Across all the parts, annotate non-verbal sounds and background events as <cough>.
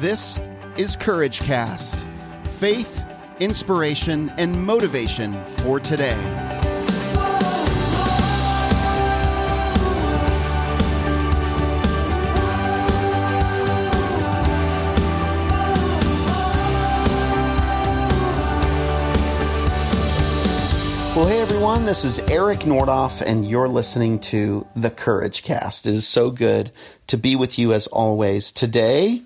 This is Courage Cast faith, inspiration, and motivation for today. Well, hey everyone, this is Eric Nordoff, and you're listening to the Courage Cast. It is so good to be with you as always. Today,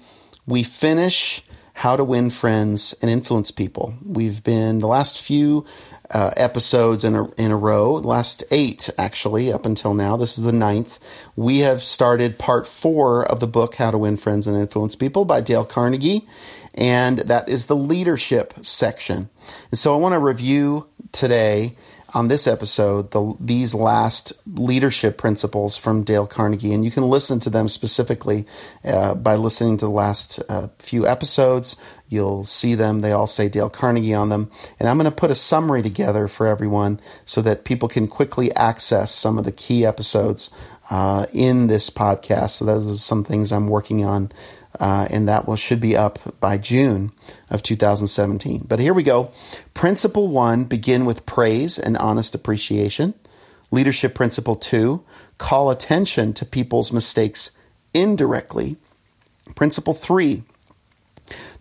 we finish How to Win Friends and Influence People. We've been the last few uh, episodes in a, in a row, last eight actually, up until now. This is the ninth. We have started part four of the book How to Win Friends and Influence People by Dale Carnegie, and that is the leadership section. And so I want to review today on this episode the, these last leadership principles from Dale Carnegie, and you can listen to them specifically uh, by listening to the last uh, few episodes. You'll see them; they all say Dale Carnegie on them, and I'm going to put a summary together for everyone so that people can quickly access some of the key episodes uh, in this podcast. So those are some things I'm working on uh, and that will should be up by June of 2017. But here we go. Principle one: begin with praise and honest appreciation. Leadership principle two: call attention to people's mistakes indirectly. Principle three: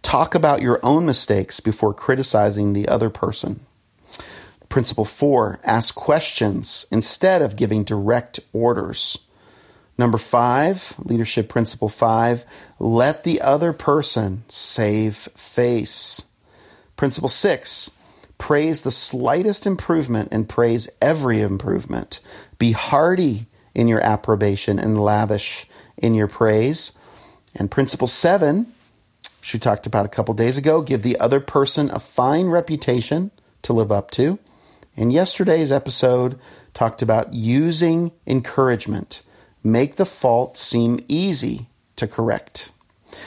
talk about your own mistakes before criticizing the other person. Principle four: ask questions instead of giving direct orders. Number five, leadership principle five, let the other person save face. Principle six, praise the slightest improvement and praise every improvement. Be hearty in your approbation and lavish in your praise. And principle seven, which we talked about a couple days ago, give the other person a fine reputation to live up to. And yesterday's episode talked about using encouragement make the fault seem easy to correct.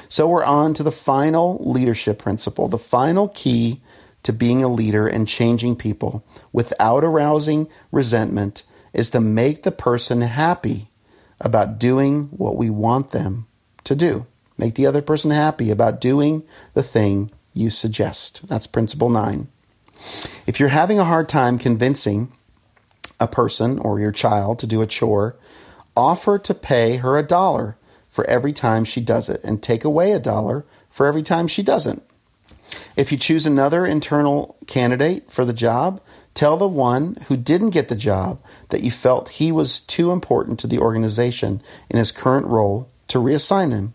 So we're on to the final leadership principle, the final key to being a leader and changing people without arousing resentment is to make the person happy about doing what we want them to do. Make the other person happy about doing the thing you suggest. That's principle nine. If you're having a hard time convincing a person or your child to do a chore, offer to pay her a dollar for every time she does it and take away a dollar for every time she doesn't. If you choose another internal candidate for the job, tell the one who didn't get the job that you felt he was too important to the organization in his current role to reassign him.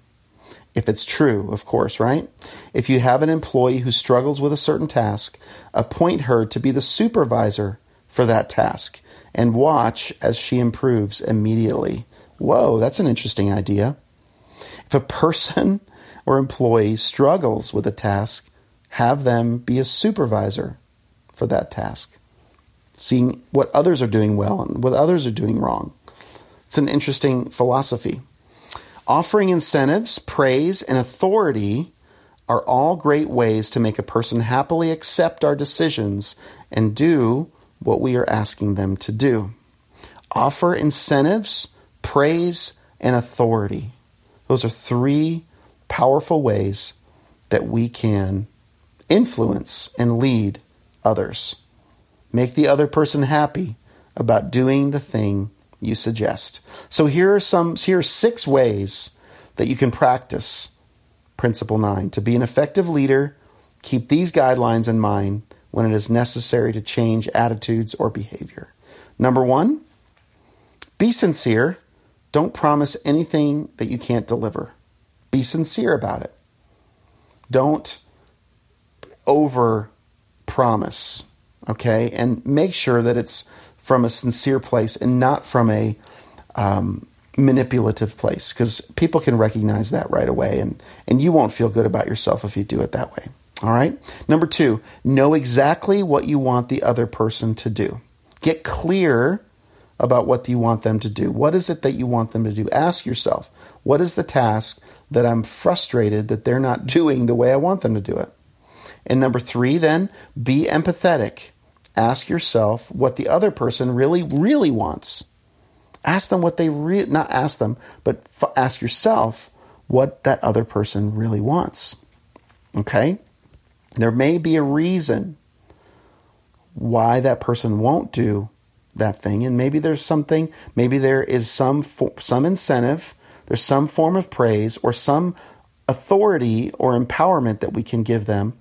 If it's true, of course, right? If you have an employee who struggles with a certain task, appoint her to be the supervisor for that task and watch as she improves immediately. Whoa, that's an interesting idea. If a person <laughs> or employee struggles with a task, have them be a supervisor for that task, seeing what others are doing well and what others are doing wrong. It's an interesting philosophy. Offering incentives, praise, and authority are all great ways to make a person happily accept our decisions and do what we are asking them to do. Offer incentives, praise, and authority. Those are three powerful ways that we can influence and lead others. Make the other person happy about doing the thing you suggest. So here are some here are six ways that you can practice principle 9 to be an effective leader. Keep these guidelines in mind when it is necessary to change attitudes or behavior. Number one, be sincere. Don't promise anything that you can't deliver. Be sincere about it. Don't over promise, okay? And make sure that it's from a sincere place and not from a um, manipulative place because people can recognize that right away and, and you won't feel good about yourself if you do it that way. All right. Number two, know exactly what you want the other person to do. Get clear about what you want them to do. What is it that you want them to do? Ask yourself, what is the task that I'm frustrated that they're not <laughs> doing the way I want them to do it? And number three, then be empathetic. Ask yourself what the other person really, really wants. Ask them what they re- not ask them, but f- ask yourself what that other person really wants. Okay? There may be a reason why that person won't do that thing and maybe there's something maybe there is some some incentive there's some form of praise or some authority or empowerment that we can give them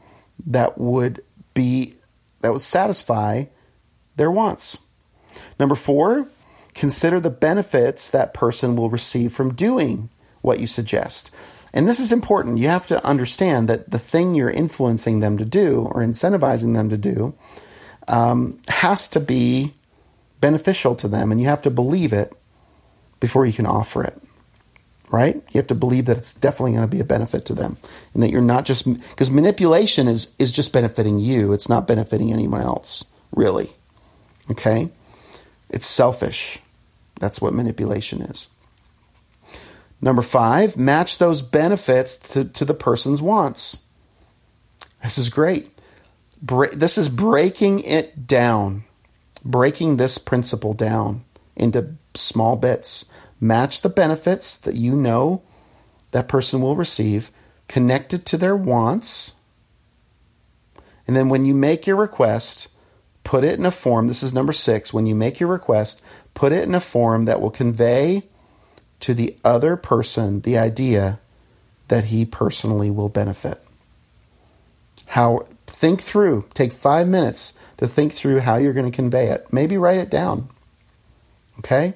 that would be that would satisfy their wants. Number 4, consider the benefits that person will receive from doing what you suggest. And this is important. You have to understand that the thing you're influencing them to do or incentivizing them to do um, has to be beneficial to them, and you have to believe it before you can offer it right? You have to believe that it's definitely going to be a benefit to them and that you're not just because manipulation is is just benefiting you, it's not benefiting anyone else, really. Okay? It's selfish. That's what manipulation is. Number 5, match those benefits to, to the person's wants. This is great. Bre- this is breaking it down. Breaking this principle down into small bits match the benefits that you know that person will receive, connect it to their wants, and then when you make your request, put it in a form. This is number six. When you make your request, put it in a form that will convey to the other person the idea that he personally will benefit. How think through, take five minutes to think through how you're going to convey it. Maybe write it down. Okay?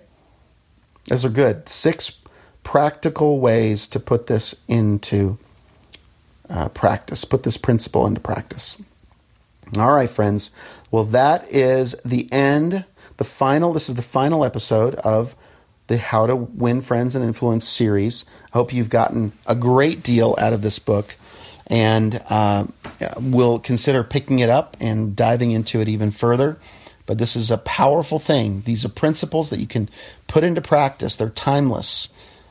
Those are good. Six practical ways to put this into uh, practice, put this principle into practice. All right, friends. Well, that is the end, the final, this is the final episode of the How to Win Friends and Influence series. I hope you've gotten a great deal out of this book and uh, will consider picking it up and diving into it even further. But this is a powerful thing. These are principles that you can put into practice. They're timeless.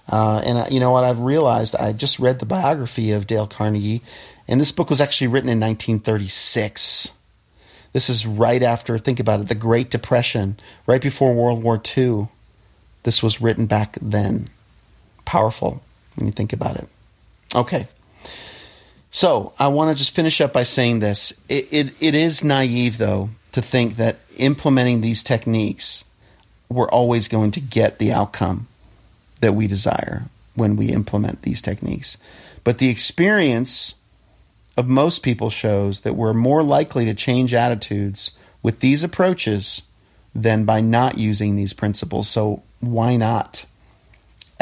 Uh, and uh, you know what? I've realized I just read the biography of Dale Carnegie, and this book was actually written in 1936. This is right after, think about it, the Great Depression, right before World War II. This was written back then. Powerful when you think about it. Okay. So I want to just finish up by saying this. It, it, it is naive, though, to think that implementing these techniques, we're always going to get the outcome that we desire when we implement these techniques. But the experience of most people shows that we're more likely to change attitudes with these approaches than by not using these principles. So why not?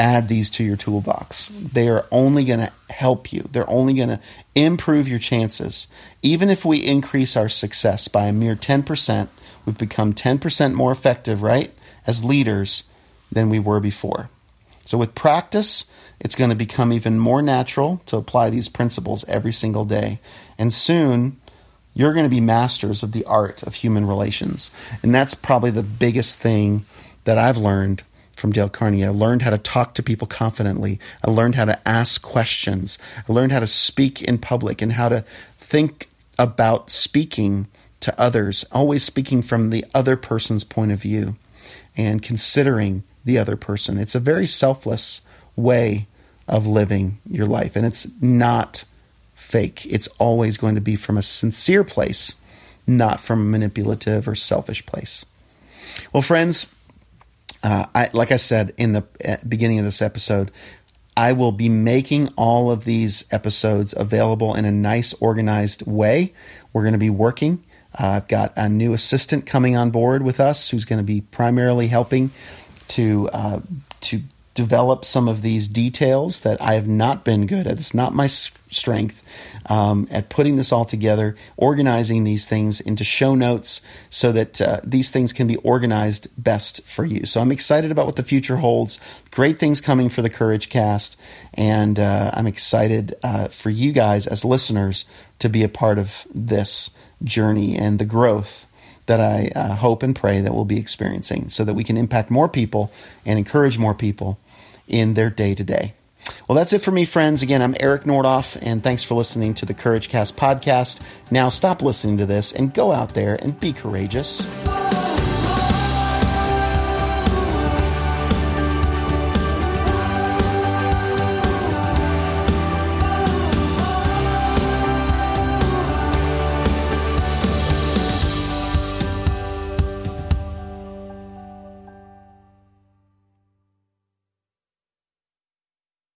add these to your toolbox. They are only going to help you. They're only going to improve your chances. Even if we increase our success by a mere 10%, we've become 10% more effective, right, as leaders than we were before. So with practice, it's going to become even more natural to apply these principles every single day. And soon, you're going to be masters of the art of human relations. And that's probably the biggest thing that I've learned from Dale Carnegie. I learned how to talk to people confidently. I learned how to ask questions. I learned how to speak in public and how to think about speaking to others, always speaking from the other person's point of view and considering the other person. It's a very selfless way of living your life, and it's not fake. It's always going to be from a sincere place, not from a manipulative or selfish place. Well, friends, uh, I, like I said in the uh, beginning of this episode, I will be making all of these episodes available in a nice, organized way. We're going to be working. Uh, I've got a new assistant coming on board with us who's going to be primarily helping to uh, to develop some of these details that I have not been good at. It's not my strength um, at putting this all together, organizing these things into show notes so that uh, these things can be organized best for you. So I'm excited about what the future holds. Great things coming for the Courage Cast, and uh, I'm excited uh, for you guys as listeners to be a part of this journey and the growth that I uh, hope and pray that we'll be experiencing so that we can impact more people and encourage more people in their day to day. Well, that's it for me, friends. Again, I'm Eric Nordoff, and thanks for listening to the Courage Cast podcast. Now, stop listening to this and go out there and be courageous.